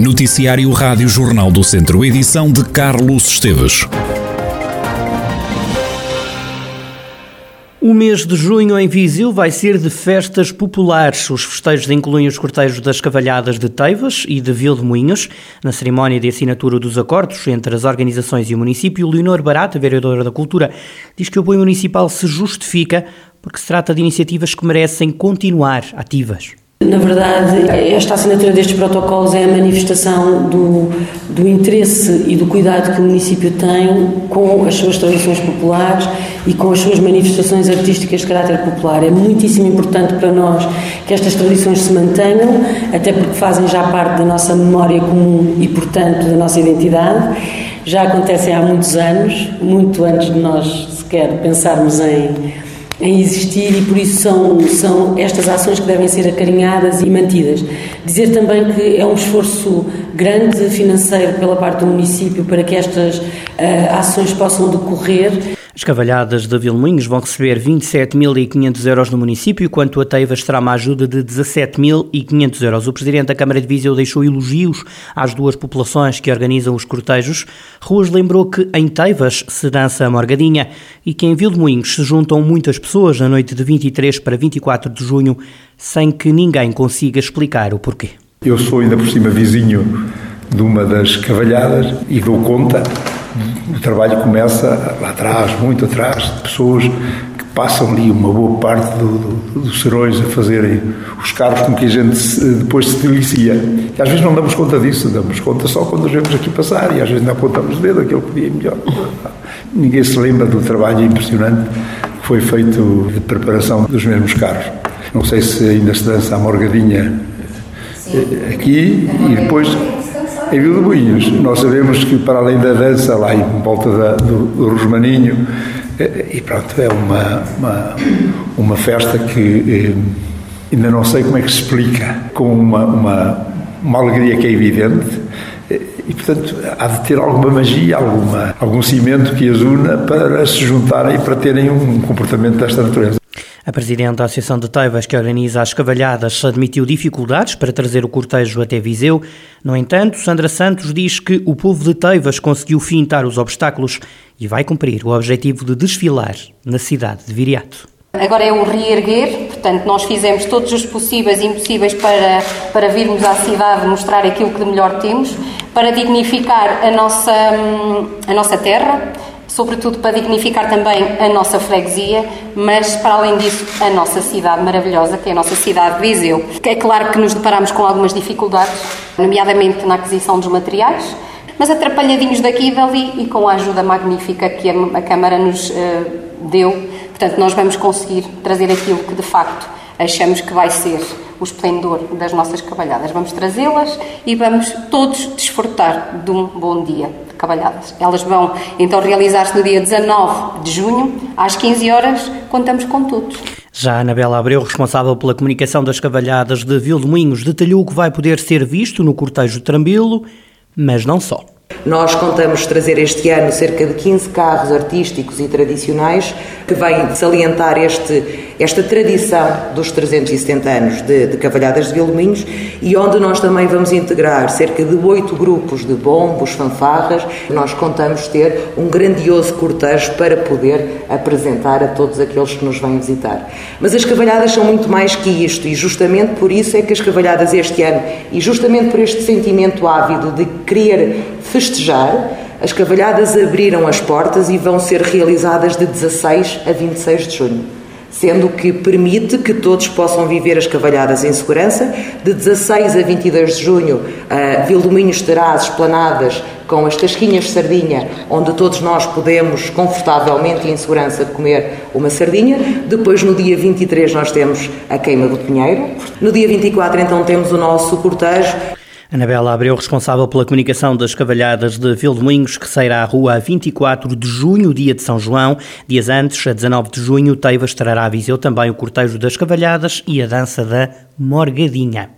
Noticiário Rádio Jornal do Centro, edição de Carlos Esteves. O mês de junho em Viseu vai ser de festas populares. Os festejos incluem os cortejos das Cavalhadas de Teivas e de Vildemoinhos. Na cerimónia de assinatura dos acordos entre as organizações e o município, Leonor Barata, vereadora da Cultura, diz que o apoio municipal se justifica porque se trata de iniciativas que merecem continuar ativas. Na verdade, esta assinatura destes protocolos é a manifestação do, do interesse e do cuidado que o município tem com as suas tradições populares e com as suas manifestações artísticas de caráter popular. É muitíssimo importante para nós que estas tradições se mantenham, até porque fazem já parte da nossa memória comum e, portanto, da nossa identidade. Já acontecem há muitos anos, muito antes de nós sequer pensarmos em em existir e por isso são, são estas ações que devem ser acarinhadas e mantidas. Dizer também que é um esforço grande financeiro pela parte do município para que estas uh, ações possam decorrer. As cavalhadas de Vilmoinhos vão receber 27.500 euros no município, enquanto a Teivas terá uma ajuda de 17.500 euros. O Presidente da Câmara de Viseu deixou elogios às duas populações que organizam os cortejos. Ruas lembrou que em Teivas se dança a morgadinha e que em Vilmoinhos se juntam muitas pessoas na noite de 23 para 24 de junho, sem que ninguém consiga explicar o porquê. Eu sou ainda por cima vizinho de uma das cavalhadas e dou conta o trabalho começa lá atrás, muito atrás, de pessoas que passam ali uma boa parte do, do, dos serões a fazerem os carros com que a gente se, depois se delicia. E às vezes não damos conta disso, damos conta só quando os vemos aqui passar e às vezes não apontamos o dedo, aquele podia ir melhor. Ninguém se lembra do trabalho impressionante que foi feito de preparação dos mesmos carros. Não sei se ainda se dança a morgadinha eh, aqui e depois em Vila Boinhos. Nós sabemos que, para além da dança, lá em volta da, do, do Rosmaninho, eh, e pronto, é uma, uma, uma festa que eh, ainda não sei como é que se explica, com uma, uma, uma alegria que é evidente, eh, e, portanto, há de ter alguma magia, alguma, algum cimento que as una para se juntarem e para terem um comportamento desta natureza. A Presidente da Associação de Teivas, que organiza as cavalhadas, admitiu dificuldades para trazer o cortejo até Viseu. No entanto, Sandra Santos diz que o povo de Teivas conseguiu fintar os obstáculos e vai cumprir o objetivo de desfilar na cidade de Viriato. Agora é o reerguer, portanto, nós fizemos todos os possíveis e impossíveis para, para virmos à cidade mostrar aquilo que de melhor temos, para dignificar a nossa, a nossa terra, sobretudo para dignificar também a nossa freguesia, mas para além disso a nossa cidade maravilhosa, que é a nossa cidade de Viseu. É claro que nos deparamos com algumas dificuldades, nomeadamente na aquisição dos materiais, mas atrapalhadinhos daqui e dali e com a ajuda magnífica que a Câmara nos uh, deu, portanto nós vamos conseguir trazer aquilo que de facto achamos que vai ser o esplendor das nossas cavalhadas. Vamos trazê-las e vamos todos desfrutar de um bom dia cavalhadas. Elas vão então realizar-se no dia 19 de junho, às 15 horas, contamos com todos. Já a Anabela Abreu, responsável pela comunicação das cavalhadas de Vilmoinhos, detalhou o que vai poder ser visto no cortejo de Trambilo, mas não só. Nós contamos trazer este ano cerca de 15 carros artísticos e tradicionais que vêm salientar este, esta tradição dos 370 anos de, de Cavalhadas de Vilminhos e onde nós também vamos integrar cerca de oito grupos de bombos, fanfarras. Nós contamos ter um grandioso cortejo para poder apresentar a todos aqueles que nos vêm visitar. Mas as cavalhadas são muito mais que isto e justamente por isso é que as cavalhadas este ano e justamente por este sentimento ávido de querer festejar, as cavalhadas abriram as portas e vão ser realizadas de 16 a 26 de junho sendo que permite que todos possam viver as cavalhadas em segurança. De 16 a 22 de junho, uh, Vildominhos terá as esplanadas com as casquinhas de sardinha, onde todos nós podemos confortavelmente e em segurança comer uma sardinha. Depois, no dia 23, nós temos a queima do pinheiro. No dia 24, então, temos o nosso cortejo. Anabela Abreu, responsável pela comunicação das Cavalhadas de Vilmoinhos, que sairá à rua a 24 de junho, dia de São João. Dias antes, a 19 de junho, Teivas trará a Viseu também o cortejo das Cavalhadas e a dança da Morgadinha.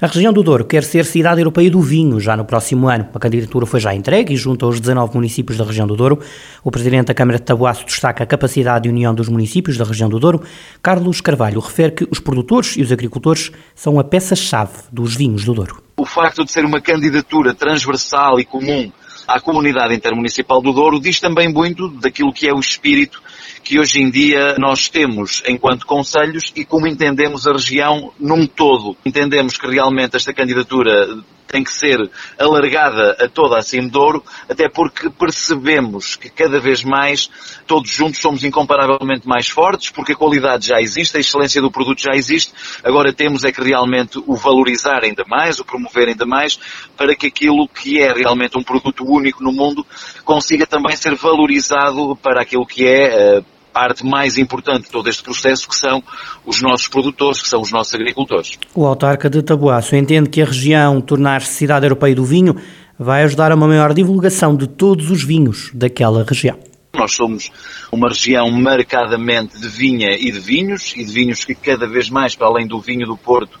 A região do Douro quer ser cidade europeia do vinho já no próximo ano. A candidatura foi já entregue e junto aos 19 municípios da região do Douro. O presidente da Câmara de Tabuaço destaca a capacidade de união dos municípios da região do Douro. Carlos Carvalho refere que os produtores e os agricultores são a peça-chave dos vinhos do Douro. O facto de ser uma candidatura transversal e comum à comunidade intermunicipal do Douro diz também muito daquilo que é o espírito que hoje em dia nós temos enquanto conselhos e como entendemos a região num todo. Entendemos que realmente esta candidatura tem que ser alargada a toda a Cimedouro, até porque percebemos que cada vez mais todos juntos somos incomparavelmente mais fortes, porque a qualidade já existe, a excelência do produto já existe, agora temos é que realmente o valorizar ainda mais, o promover ainda mais, para que aquilo que é realmente um produto único no mundo consiga também ser valorizado para aquilo que é uh, parte mais importante de todo este processo, que são os nossos produtores, que são os nossos agricultores. O autarca de Tabuaço entende que a região tornar-se cidade europeia do vinho vai ajudar a uma maior divulgação de todos os vinhos daquela região. Nós somos uma região marcadamente de vinha e de vinhos, e de vinhos que cada vez mais, para além do vinho do Porto,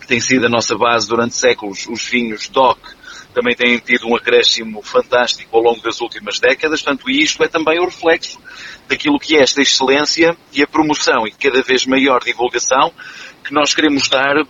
que tem sido a nossa base durante séculos, os vinhos DOC, também têm tido um acréscimo fantástico ao longo das últimas décadas, portanto, isto é também o reflexo daquilo que é esta excelência e a promoção e cada vez maior divulgação que nós queremos dar a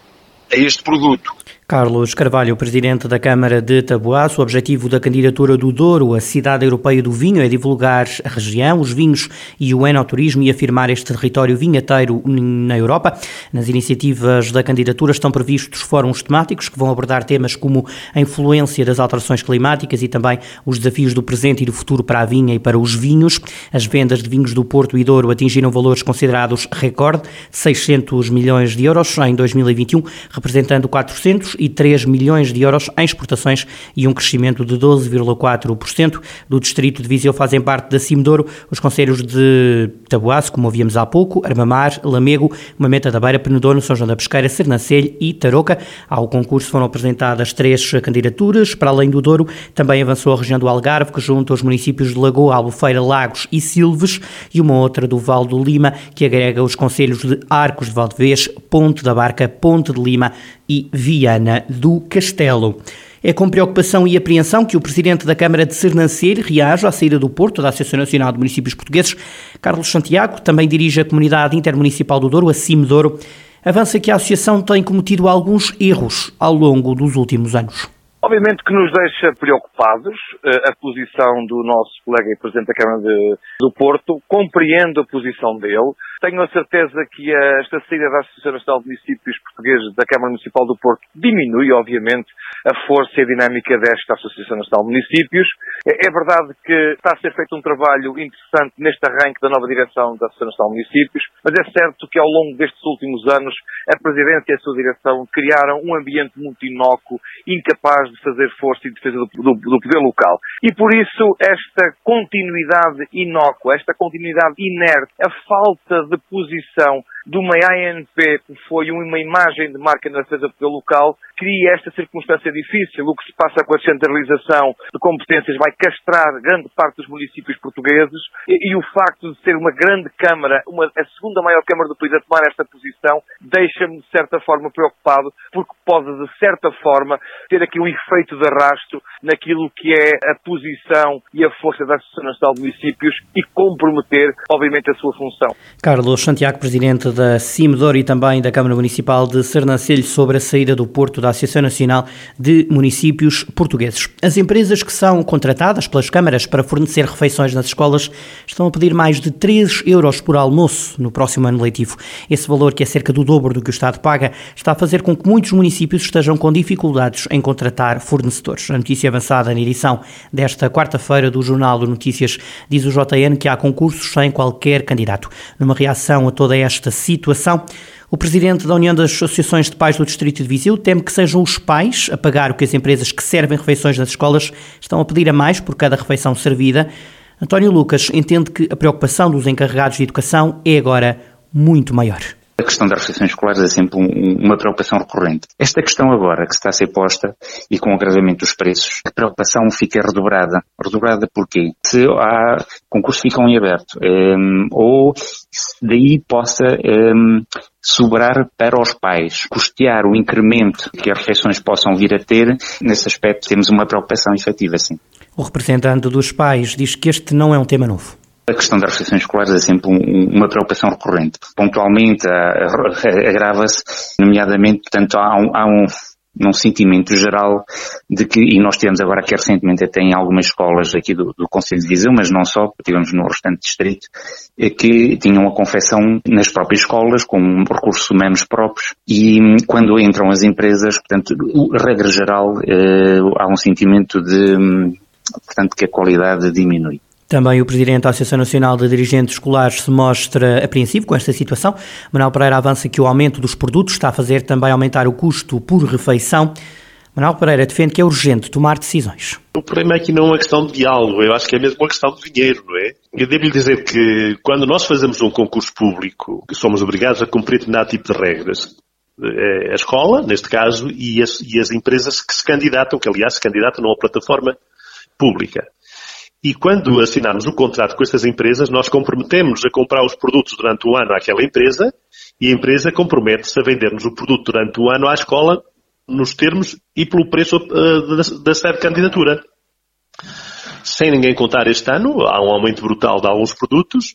este produto. Carlos Carvalho, presidente da Câmara de Taboaço, o objetivo da candidatura do Douro à Cidade Europeia do Vinho é divulgar a região, os vinhos e o enoturismo e afirmar este território vinheteiro na Europa. Nas iniciativas da candidatura estão previstos fóruns temáticos que vão abordar temas como a influência das alterações climáticas e também os desafios do presente e do futuro para a vinha e para os vinhos. As vendas de vinhos do Porto e Douro atingiram valores considerados recorde, 600 milhões de euros em 2021, representando 400 e 3 milhões de euros em exportações e um crescimento de 12,4%. Do distrito de Viseu fazem parte da Cimedouro os conselhos de Taboaço, como ouvíamos há pouco, Armamar, Lamego, Mameta da Beira, Penedono, São João da Pesqueira, Sernancelho e Tarouca. Ao concurso foram apresentadas três candidaturas. Para além do Douro, também avançou a região do Algarve, que junta os municípios de Lagoa, Albufeira, Lagos e Silves, e uma outra do Val do Lima, que agrega os conselhos de Arcos de Valdevez, Ponte da Barca, Ponte de Lima e Viana do Castelo. É com preocupação e apreensão que o presidente da Câmara de Sernancelho reage à saída do Porto da Associação Nacional de Municípios Portugueses. Carlos Santiago também dirige a Comunidade Intermunicipal do Douro, a CIM Douro. Avança que a associação tem cometido alguns erros ao longo dos últimos anos. Obviamente que nos deixa preocupados eh, a posição do nosso colega e Presidente da Câmara de, do Porto, compreendo a posição dele, tenho a certeza que esta saída da Associação Nacional de Municípios Portugueses da Câmara Municipal do Porto diminui, obviamente, a força e a dinâmica desta Associação Nacional de Municípios. É, é verdade que está a ser feito um trabalho interessante neste arranque da nova direção da Associação Nacional de Municípios, mas é certo que ao longo destes últimos anos a Presidência e a sua direção criaram um ambiente muito inócuo, incapaz de fazer força e defesa do, do, do poder local. E por isso esta continuidade inócua, esta continuidade inerte, a falta de posição de uma ANP que foi uma imagem de marca na defesa do local, cria esta circunstância difícil. O que se passa com a centralização de competências vai castrar grande parte dos municípios portugueses e, e o facto de ser uma grande Câmara, uma, a segunda maior Câmara do país a tomar esta posição, deixa-me de certa forma preocupado porque pode de certa forma ter aqui um efeito de arrasto naquilo que é a posição e a força da Associação Nacional de Municípios e comprometer, obviamente, a sua função. Carlos Santiago, Presidente da CIMDOR e também da Câmara Municipal de Sernancelho sobre a saída do Porto da Associação Nacional de Municípios Portugueses. As empresas que são contratadas pelas câmaras para fornecer refeições nas escolas estão a pedir mais de 3 euros por almoço no próximo ano letivo. Esse valor, que é cerca do dobro do que o Estado paga, está a fazer com que muitos municípios estejam com dificuldades em contratar fornecedores. A notícia avançada na edição desta quarta-feira do Jornal de Notícias diz o JN que há concursos sem qualquer candidato. Numa reação a toda esta situação. O presidente da União das Associações de Pais do Distrito de Viseu teme que sejam os pais a pagar o que as empresas que servem refeições nas escolas estão a pedir a mais por cada refeição servida. António Lucas entende que a preocupação dos encarregados de educação é agora muito maior. Questão das refeições escolares é sempre um, uma preocupação recorrente. Esta questão agora que está a ser posta e com o agravamento dos preços, a preocupação fica redobrada. Redobrada porquê? Se há concursos ficam em aberto, um, ehm, ou daí possa um, ehm, sobrar para os pais, custear o incremento que as refeições possam vir a ter, nesse aspecto temos uma preocupação efetiva, sim. O representante dos pais diz que este não é um tema novo. A questão das refeições escolares é sempre um, uma preocupação recorrente. Pontualmente agrava-se, nomeadamente, portanto, há um, há um num sentimento geral de que, e nós tivemos agora aqui recentemente até em algumas escolas aqui do, do Conselho de Viseu, mas não só, tivemos no restante distrito, é que tinham a confecção nas próprias escolas, com recursos humanos próprios, e quando entram as empresas, portanto, regra geral, eh, há um sentimento de, hum, portanto, que a qualidade diminui. Também o Presidente da Associação Nacional de Dirigentes Escolares se mostra apreensivo com esta situação. Manuel Pereira avança que o aumento dos produtos está a fazer também aumentar o custo por refeição. Manuel Pereira defende que é urgente tomar decisões. O problema é que não é uma questão de diálogo, eu acho que é mesmo uma questão de dinheiro, não é? Eu devo lhe dizer que quando nós fazemos um concurso público, somos obrigados a cumprir determinado tipo de regras, é a escola, neste caso, e as, e as empresas que se candidatam, que aliás se candidatam numa plataforma pública. E quando assinarmos o contrato com estas empresas, nós comprometemos a comprar os produtos durante o ano àquela empresa e a empresa compromete-se a vender-nos o produto durante o ano à escola nos termos e pelo preço uh, da, da candidatura. Sem ninguém contar este ano, há um aumento brutal de alguns produtos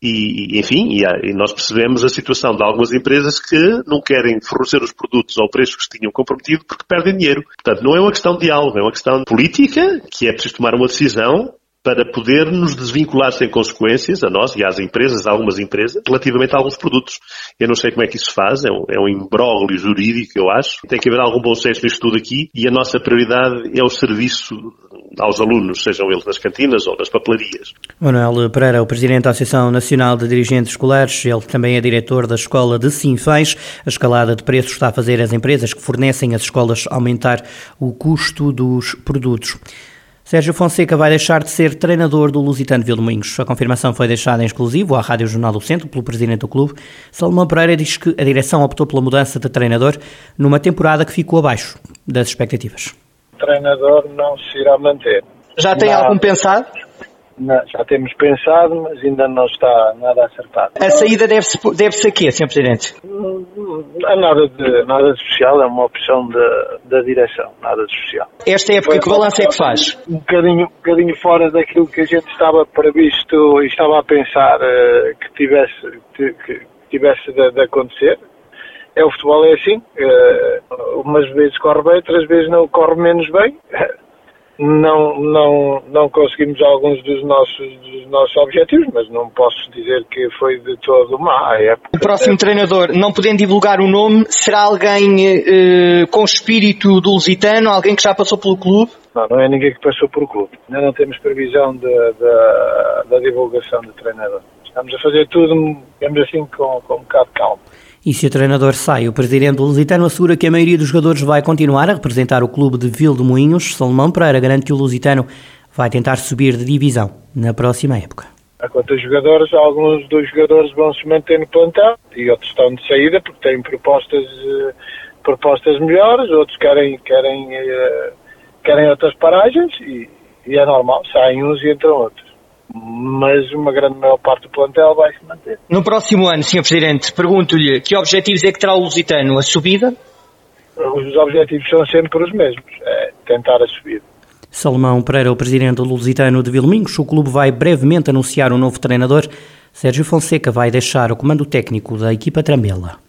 e, enfim, e, e, nós percebemos a situação de algumas empresas que não querem fornecer os produtos ao preço que se tinham comprometido porque perdem dinheiro. Portanto, não é uma questão de diálogo, é uma questão política que é preciso tomar uma decisão para poder nos desvincular sem consequências, a nós e às empresas, a algumas empresas, relativamente a alguns produtos. Eu não sei como é que isso se faz, é um, é um imbróglio jurídico, eu acho. Tem que haver algum bom senso nisto tudo aqui e a nossa prioridade é o serviço aos alunos, sejam eles nas cantinas ou nas papelarias. Manuel Pereira, o Presidente da Associação Nacional de Dirigentes Escolares, ele também é diretor da Escola de Sinfãs. A escalada de preços está a fazer as empresas que fornecem as escolas aumentar o custo dos produtos. Sérgio Fonseca vai deixar de ser treinador do Lusitano Vilmoinhos. A confirmação foi deixada em exclusivo à Rádio Jornal do Centro pelo presidente do clube. Salomão Pereira diz que a direção optou pela mudança de treinador numa temporada que ficou abaixo das expectativas. O treinador não se irá manter. Já tem não. algum pensado? Não, já temos pensado, mas ainda não está nada acertado. A saída deve-se deve -se a quê, Sr. Presidente? Não há nada de, nada de especial, é uma opção da, da direção, nada de especial. Esta época, Foi, que balanço é que faz? Um bocadinho, um bocadinho fora daquilo que a gente estava previsto e estava a pensar uh, que tivesse, que tivesse de, de acontecer. É, o futebol é assim, uh, umas vezes corre bem, outras vezes não corre menos bem. não, não, não conseguimos alguns dos nossos, dos nossos objetivos, mas não posso dizer que foi de todo má época. O próximo treinador, não podendo divulgar o nome, será alguém eh, com espírito do Lusitano, alguém que já passou pelo clube? Não, não é ninguém que passou pelo clube. Ainda não temos previsão da divulgação do treinador. Estamos a fazer tudo, digamos assim, com, com um bocado de calma. E se o treinador sai, o presidente Lusitano assegura que a maioria dos jogadores vai continuar a representar o clube de Vil de Moinhos. Salomão Pereira garante que o Lusitano vai tentar subir de divisão na próxima época. Quanto aos jogadores, alguns dos jogadores vão se manter no plantel e outros estão de saída porque têm propostas, eh, propostas melhores, outros querem, querem, eh, querem outras paragens e, e é normal, saem uns e entram outros mas uma grande maior parte do plantel vai se manter. No próximo ano, Sr. Presidente, pergunto-lhe que objetivos é que terá o Lusitano? A subida? Os objetivos são sempre os mesmos, é tentar a subida. Salomão Pereira, o presidente do Lusitano de Vilmingos, o clube vai brevemente anunciar um novo treinador. Sérgio Fonseca vai deixar o comando técnico da equipa Tramela.